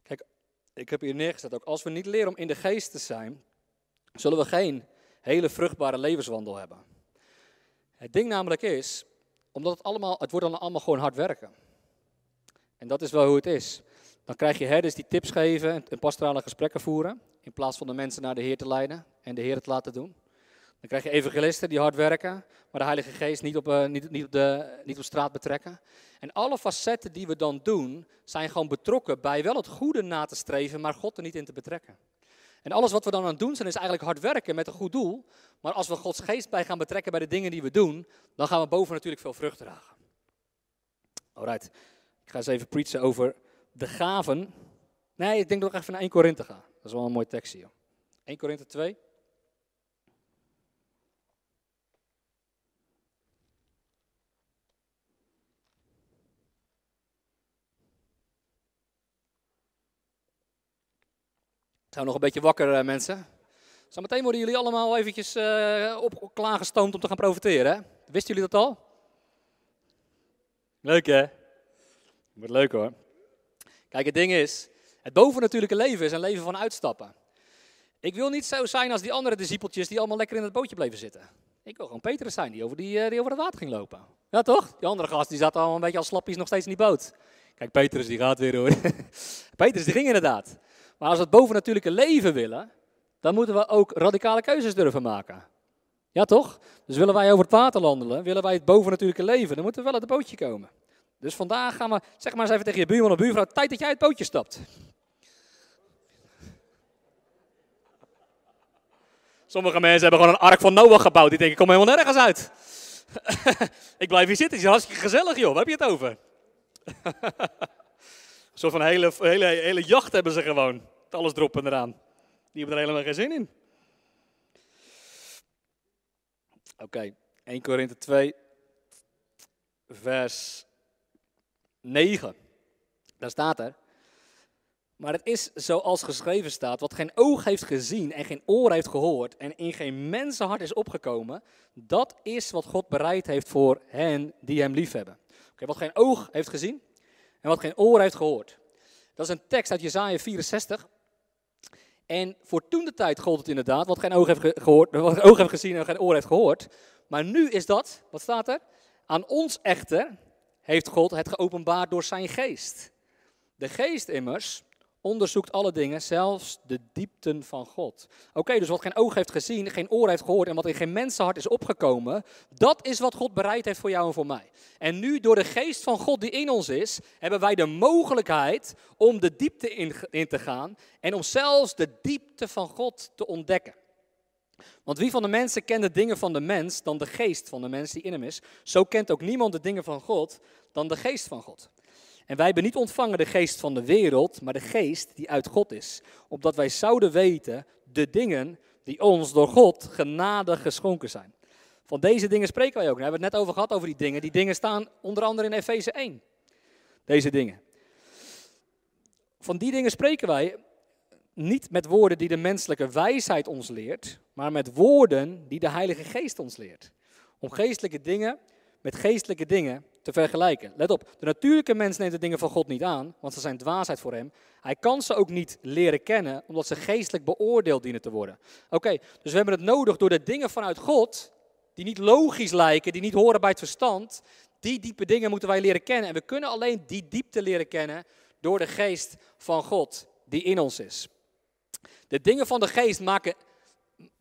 Kijk, ik heb hier neergezet ook, als we niet leren om in de geest te zijn, zullen we geen hele vruchtbare levenswandel hebben. Het ding namelijk is, omdat het allemaal, het wordt dan allemaal gewoon hard werken. En dat is wel hoe het is. Dan krijg je herders die tips geven en pastorale gesprekken voeren, in plaats van de mensen naar de Heer te leiden en de Heer het laten doen. Dan krijg je evangelisten die hard werken, maar de Heilige Geest niet op, uh, niet, niet, op de, niet op straat betrekken. En alle facetten die we dan doen, zijn gewoon betrokken bij wel het goede na te streven, maar God er niet in te betrekken. En alles wat we dan aan het doen zijn, is eigenlijk hard werken met een goed doel. Maar als we Gods geest bij gaan betrekken bij de dingen die we doen, dan gaan we boven natuurlijk veel vrucht dragen. Alright, ik ga eens even preachen over de gaven. Nee, ik denk nog even naar 1 Korinthe gaan. Dat is wel een mooi tekst hier. 1 Korinthe 2. Zijn nog een beetje wakker, uh, mensen? Zometeen worden jullie allemaal eventjes uh, op, klaargestoomd om te gaan profiteren. Hè? Wisten jullie dat al? Leuk hè? Wordt leuk hoor. Het ding is, het bovennatuurlijke leven is een leven van uitstappen. Ik wil niet zo zijn als die andere discipeltjes die allemaal lekker in het bootje bleven zitten. Ik wil gewoon Petrus zijn, die over, die, eh, die over het water ging lopen. Ja toch? Die andere gast die zat allemaal een beetje als slappies nog steeds in die boot. Kijk, Petrus die gaat weer hoor. Petrus die ging inderdaad. Maar als we het bovennatuurlijke leven willen, dan moeten we ook radicale keuzes durven maken. Ja, toch? Dus willen wij over het water wandelen, willen wij het bovennatuurlijke leven, dan moeten we wel uit het bootje komen. Dus vandaag gaan we, zeg maar eens even tegen je buurman of buurvrouw, tijd dat jij het bootje stapt. Sommige mensen hebben gewoon een ark van Noach gebouwd. Die denken, ik kom helemaal nergens uit. ik blijf hier zitten, het is hartstikke gezellig joh, waar heb je het over? Een soort van hele, hele, hele jacht hebben ze gewoon. Alles droppen eraan. Die hebben er helemaal geen zin in. Oké, 1 Korinthe 2, vers 9. Daar staat er. Maar het is zoals geschreven staat, wat geen oog heeft gezien en geen oor heeft gehoord en in geen mensenhart is opgekomen, dat is wat God bereid heeft voor hen die hem liefhebben. Oké, wat geen oog heeft gezien en wat geen oor heeft gehoord. Dat is een tekst uit Jezaja 64. En voor toen de tijd gold het inderdaad, wat geen oog heeft, gehoord, wat geen oog heeft gezien en geen oor heeft gehoord. Maar nu is dat, wat staat er? Aan ons echter heeft God het geopenbaard door zijn geest. De geest immers onderzoekt alle dingen, zelfs de diepten van God. Oké, dus wat geen oog heeft gezien, geen oor heeft gehoord en wat in geen mensenhart is opgekomen, dat is wat God bereid heeft voor jou en voor mij. En nu door de geest van God die in ons is, hebben wij de mogelijkheid om de diepte in, in te gaan en om zelfs de diepte van God te ontdekken. Want wie van de mensen kent de dingen van de mens dan de geest van de mens die in hem is? Zo kent ook niemand de dingen van God dan de geest van God. En wij hebben niet ontvangen de geest van de wereld, maar de geest die uit God is. Opdat wij zouden weten de dingen die ons door God genadig geschonken zijn. Van deze dingen spreken wij ook. We hebben het net over gehad, over die dingen. Die dingen staan onder andere in Efeze 1. Deze dingen. Van die dingen spreken wij niet met woorden die de menselijke wijsheid ons leert, maar met woorden die de Heilige Geest ons leert. Om geestelijke dingen met geestelijke dingen te vergelijken. Let op, de natuurlijke mens neemt de dingen van God niet aan, want ze zijn dwaasheid voor hem. Hij kan ze ook niet leren kennen, omdat ze geestelijk beoordeeld dienen te worden. Oké, dus we hebben het nodig door de dingen vanuit God, die niet logisch lijken, die niet horen bij het verstand, die diepe dingen moeten wij leren kennen. En we kunnen alleen die diepte leren kennen door de geest van God die in ons is. De dingen van de geest maken,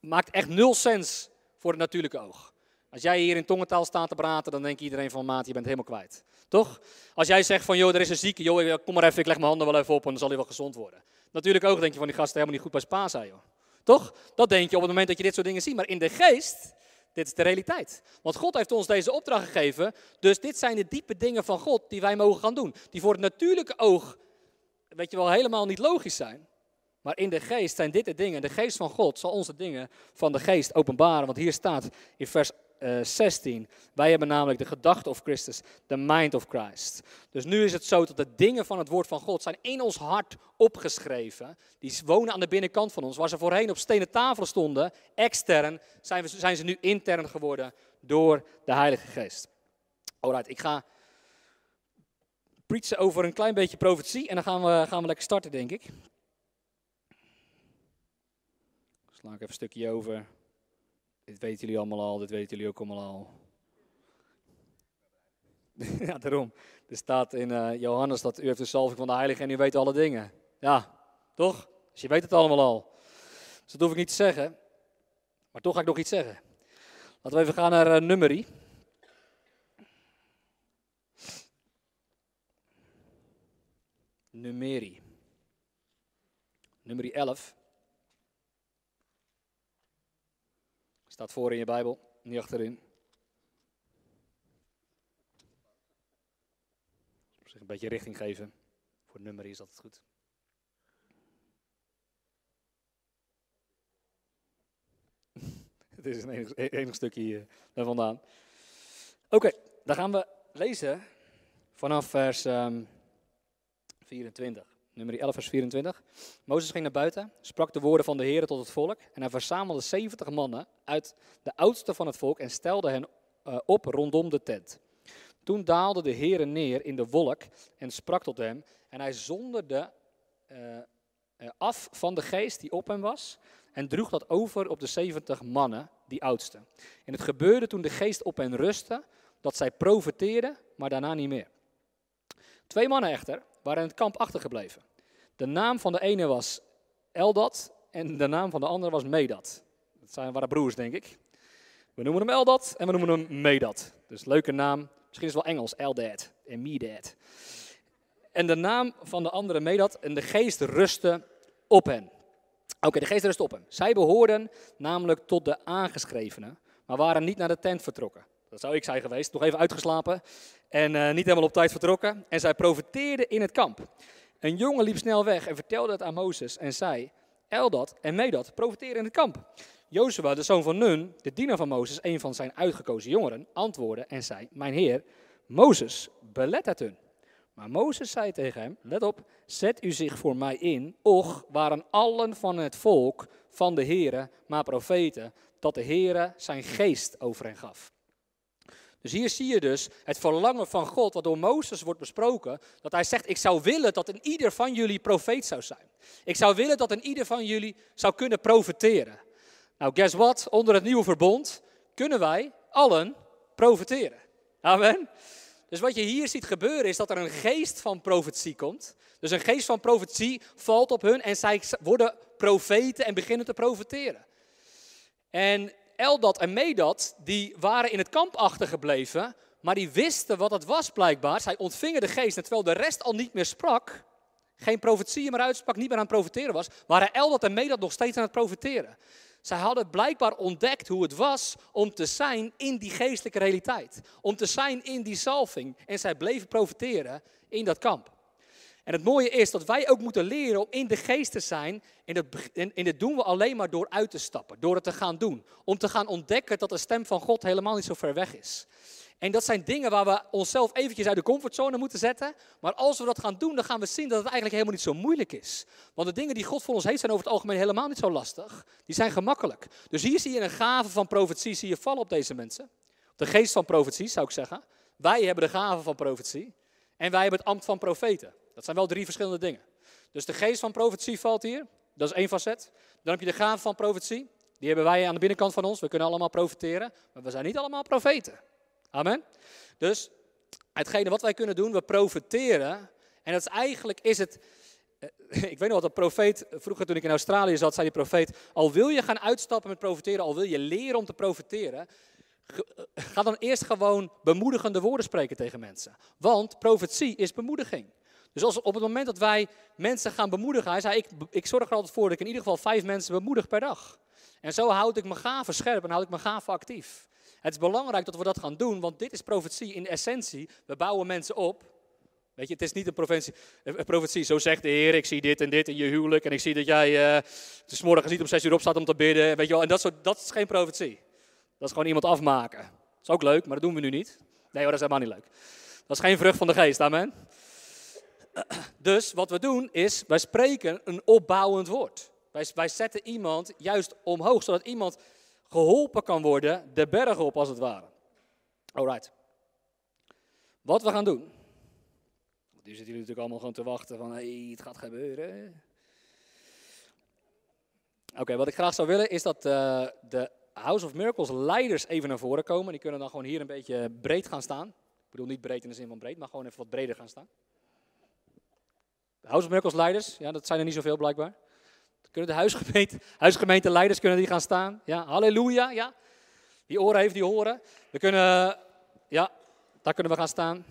maakt echt nul sens voor het natuurlijke oog. Als jij hier in tongentaal staat te praten, dan denkt iedereen van maat, je bent helemaal kwijt. Toch? Als jij zegt van joh, er is een zieke, joh, kom maar even, ik leg mijn handen wel even op en dan zal hij wel gezond worden. Natuurlijk ook denk je van die gasten helemaal niet goed bij spa zijn, joh. Toch? Dat denk je op het moment dat je dit soort dingen ziet. Maar in de geest, dit is de realiteit. Want God heeft ons deze opdracht gegeven. Dus dit zijn de diepe dingen van God die wij mogen gaan doen. Die voor het natuurlijke oog, weet je wel, helemaal niet logisch zijn. Maar in de geest zijn dit de dingen. De geest van God zal onze dingen van de geest openbaren. Want hier staat in vers 16. Eh, wij hebben namelijk de gedachte of Christus, de mind of Christ. Dus nu is het zo dat de dingen van het woord van God zijn in ons hart opgeschreven. Die wonen aan de binnenkant van ons. Waar ze voorheen op stenen tafel stonden, extern, zijn, we, zijn ze nu intern geworden door de Heilige Geest. Alright, ik ga preachen over een klein beetje profetie en dan gaan we, gaan we lekker starten, denk ik. Sla ik even een stukje over. Dit weten jullie allemaal al, dit weten jullie ook allemaal al. ja, daarom. Er staat in uh, Johannes dat u heeft de salving van de heilige en u weet alle dingen. Ja, toch? Dus je weet het allemaal al. Dus dat hoef ik niet te zeggen. Maar toch ga ik nog iets zeggen. Laten we even gaan naar uh, nummerie. Numeri. Nummer 11. Staat voor in je Bijbel, niet achterin. Zich een beetje richting geven. Voor nummer is dat goed. Het is een enig, enig stukje hier vandaan. Oké, dan gaan we lezen vanaf vers um, ehm, 24 nummer 11, vers 24. Mozes ging naar buiten, sprak de woorden van de Heer tot het volk. En hij verzamelde 70 mannen uit de oudste van het volk en stelde hen uh, op rondom de tent. Toen daalde de Heer neer in de wolk en sprak tot hem. En hij zonderde uh, af van de geest die op hem was. En droeg dat over op de 70 mannen, die oudste. En het gebeurde toen de geest op hen rustte, dat zij profeteerden, maar daarna niet meer. Twee mannen echter waren in het kamp achtergebleven. De naam van de ene was Eldat en de naam van de andere was Medat. Dat zijn, waren broers, denk ik. We noemen hem Eldat en we noemen hem Medat. Dus leuke naam. Misschien is het wel Engels, Eldad en Medad. En de naam van de andere Medat en de geest rustte op hen. Oké, de geest rustte op hen. Zij behoorden namelijk tot de aangeschrevenen, maar waren niet naar de tent vertrokken. Dat zou ik zijn geweest, nog even uitgeslapen en uh, niet helemaal op tijd vertrokken. En zij profeteerden in het kamp. Een jongen liep snel weg en vertelde het aan Mozes en zei, Eldad en Medad profeteren in het kamp. Jozua, de zoon van Nun, de dienaar van Mozes, een van zijn uitgekozen jongeren, antwoordde en zei, mijn heer, Mozes, belet het hun. Maar Mozes zei tegen hem, let op, zet u zich voor mij in. Och, waren allen van het volk van de Heere, maar profeten, dat de Heere zijn geest over hen gaf. Dus hier zie je dus het verlangen van God, wat door Mozes wordt besproken, dat hij zegt, ik zou willen dat een ieder van jullie profeet zou zijn. Ik zou willen dat een ieder van jullie zou kunnen profeteren. Nou, guess what? Onder het nieuwe verbond kunnen wij allen profeteren. Amen. Dus wat je hier ziet gebeuren is dat er een geest van profetie komt. Dus een geest van profetie valt op hun en zij worden profeten en beginnen te profeteren. En Eldat en Medat, die waren in het kamp achtergebleven, maar die wisten wat het was blijkbaar. Zij ontvingen de geest terwijl de rest al niet meer sprak, geen profetieën meer uitsprak, niet meer aan het profeteren was, waren Eldat en Medat nog steeds aan het profeteren. Zij hadden blijkbaar ontdekt hoe het was om te zijn in die geestelijke realiteit. Om te zijn in die salving. En zij bleven profeteren in dat kamp. En het mooie is dat wij ook moeten leren om in de geest te zijn. En dat, en, dat doen we alleen maar door uit te stappen, door het te gaan doen. Om te gaan ontdekken dat de stem van God helemaal niet zo ver weg is. En dat zijn dingen waar we onszelf eventjes uit de comfortzone moeten zetten. Maar als we dat gaan doen, dan gaan we zien dat het eigenlijk helemaal niet zo moeilijk is. Want de dingen die God voor ons heeft zijn over het algemeen helemaal niet zo lastig. Die zijn gemakkelijk. Dus hier zie je een gave van profetie, zie je vallen op deze mensen. De geest van profetie zou ik zeggen. Wij hebben de gave van profetie. En wij hebben het ambt van profeten. Dat zijn wel drie verschillende dingen. Dus de geest van profetie valt hier. Dat is één facet. Dan heb je de gave van profetie. Die hebben wij aan de binnenkant van ons. We kunnen allemaal profeteren. Maar we zijn niet allemaal profeten. Amen. Dus hetgene wat wij kunnen doen, we profeteren. En dat eigenlijk is het. Eh, ik weet nog wat een profeet, vroeger toen ik in Australië zat, zei die profeet: Al wil je gaan uitstappen met profeteren, al wil je leren om te profeteren, eh, ga dan eerst gewoon bemoedigende woorden spreken tegen mensen. Want profetie is bemoediging. Dus als, op het moment dat wij mensen gaan bemoedigen, hij zei, ik, ik zorg er altijd voor dat ik in ieder geval vijf mensen bemoedig per dag. En zo houd ik mijn gaven scherp en houd ik mijn gaven actief. Het is belangrijk dat we dat gaan doen, want dit is profetie in essentie. We bouwen mensen op. Weet je, het is niet een profetie, een profetie. Zo zegt de Heer, ik zie dit en dit in je huwelijk. En ik zie dat jij uh, dus morgen niet om zes uur opstaat om te bidden. Weet je wel, en dat, dat is geen profetie. Dat is gewoon iemand afmaken. Dat is ook leuk, maar dat doen we nu niet. Nee hoor, dat is helemaal niet leuk. Dat is geen vrucht van de geest, amen. Dus wat we doen is, wij spreken een opbouwend woord. Wij, wij zetten iemand juist omhoog, zodat iemand geholpen kan worden, de berg op als het ware. Alright. Wat we gaan doen. Nu zitten jullie natuurlijk allemaal gewoon te wachten van, hé, hey, het gaat gebeuren. Oké, wat ik graag zou willen is dat uh, de House of Miracles leiders even naar voren komen. Die kunnen dan gewoon hier een beetje breed gaan staan. Ik bedoel niet breed in de zin van breed, maar gewoon even wat breder gaan staan. House leiders, ja, dat zijn er niet zoveel blijkbaar. Kunnen de huisgemeente, leiders kunnen die gaan staan? Ja, halleluja, ja. Die oren heeft die horen. We kunnen, ja, daar kunnen we gaan staan.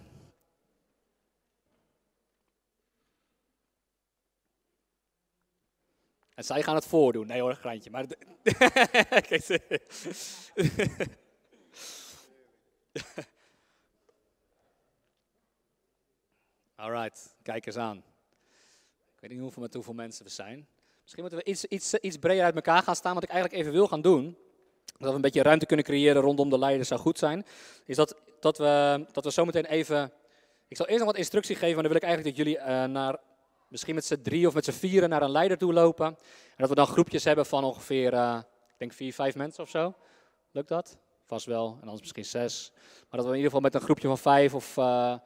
En zij gaan het voordoen. Nee hoor, een grantje. Maar Alright, kijk eens aan. Weet niet hoeveel, met hoeveel mensen we zijn. Misschien moeten we iets, iets, iets breder uit elkaar gaan staan. Wat ik eigenlijk even wil gaan doen, dat we een beetje ruimte kunnen creëren rondom de leiders zou goed zijn, is dat, dat, we, dat we zometeen even... Ik zal eerst nog wat instructie geven, maar dan wil ik eigenlijk dat jullie uh, naar misschien met z'n drie of met z'n vieren naar een leider toe lopen. En dat we dan groepjes hebben van ongeveer, uh, ik denk vier, vijf mensen of zo. Lukt dat? Vast wel, en anders misschien zes. Maar dat we in ieder geval met een groepje van vijf of, uh,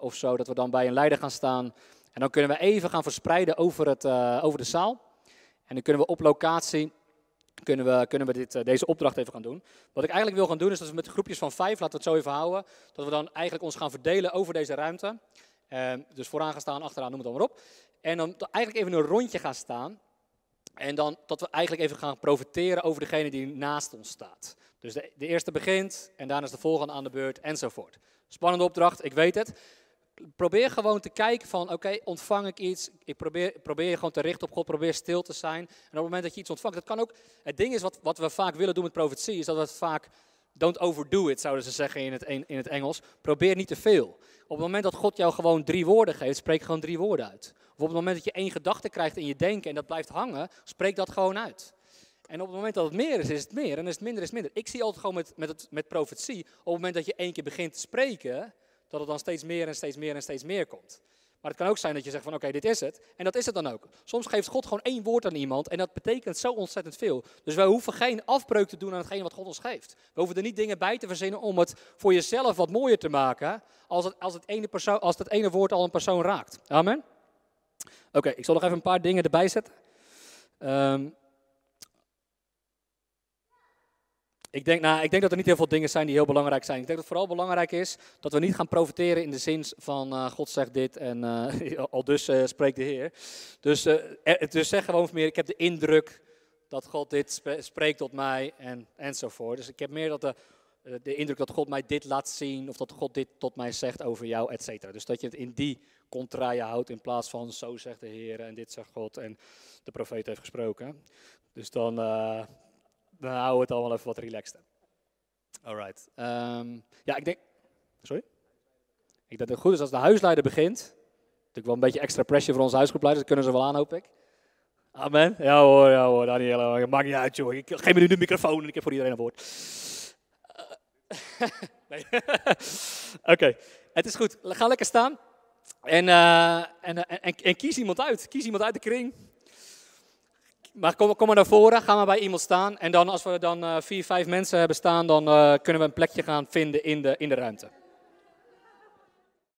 of zo, dat we dan bij een leider gaan staan. En dan kunnen we even gaan verspreiden over, het, over de zaal. En dan kunnen we op locatie kunnen we, kunnen we dit, deze opdracht even gaan doen. Wat ik eigenlijk wil gaan doen is dat we met groepjes van vijf, laten we het zo even houden, dat we dan eigenlijk ons gaan verdelen over deze ruimte. Uh, dus vooraan gaan staan, achteraan, noem het dan maar op. En dan eigenlijk even een rondje gaan staan. En dan dat we eigenlijk even gaan profiteren over degene die naast ons staat. Dus de, de eerste begint en daarna is de volgende aan de beurt enzovoort. Spannende opdracht, ik weet het. Probeer gewoon te kijken van, oké, ontvang ik iets? Ik probeer, probeer je gewoon te richten op God, probeer stil te zijn. En op het moment dat je iets ontvangt, dat kan ook... Het ding is, wat, wat we vaak willen doen met profetie, is dat we het vaak Don't overdo it, zouden ze zeggen in het, in het Engels. Probeer niet te veel. Op het moment dat God jou gewoon drie woorden geeft, spreek gewoon drie woorden uit. Of op het moment dat je één gedachte krijgt in je denken en dat blijft hangen, spreek dat gewoon uit. En op het moment dat het meer is, is het meer. En als het minder is, minder. Ik zie altijd gewoon met, met, het, met profetie, op het moment dat je één keer begint te spreken, dat het dan steeds meer en steeds meer en steeds meer komt. Maar het kan ook zijn dat je zegt van oké, dit is het. En dat is het dan ook. Soms geeft God gewoon één woord aan iemand en dat betekent zo ontzettend veel. Dus wij hoeven geen afbreuk te doen aan hetgeen wat God ons geeft. We hoeven er niet dingen bij te verzinnen om het voor jezelf wat mooier te maken als het, als het, ene, persoon, als ene woord al een persoon raakt. Amen? Oké, ik zal nog even een paar dingen erbij zetten. Um, Ik denk, nou, ik denk dat er niet heel veel dingen zijn die heel belangrijk zijn. Ik denk dat het vooral belangrijk is dat we niet gaan profiteren in de zin van uh, God zegt dit en uh, al dus uh, spreekt de Heer. Dus, dus zeg gewoon meer, ik heb de indruk dat God dit spreekt tot mij en, enzovoort. Dus ik heb meer dat de, de indruk dat God mij dit laat zien of dat God dit tot mij zegt over jou, et cetera. Dus dat je het in die contraille houdt in plaats van zo zegt de Heer en dit zegt God en de profeet heeft gesproken. Dus dan dan houden we het allemaal even wat relaxter. Alright. Um, ja, ik denk. Sorry? Ik denk dat het goed is als de huisleider begint. Natuurlijk wel een beetje extra pressure voor onze huisgroepleiders. Dat kunnen ze wel aan, hoop ik. Amen. Ja hoor, ja hoor, Daniel. Maakt niet uit, joh. Ik geef me nu de microfoon en ik heb voor iedereen een woord. nee. Oké, het is goed. Ga lekker staan. En, uh, en, en, en, kies iemand uit. Kies iemand uit de kring. Maar kom, kom maar naar voren, ga maar bij iemand staan. En dan als we dan uh, vier, vijf mensen hebben staan, dan uh, kunnen we een plekje gaan vinden in de, in de ruimte.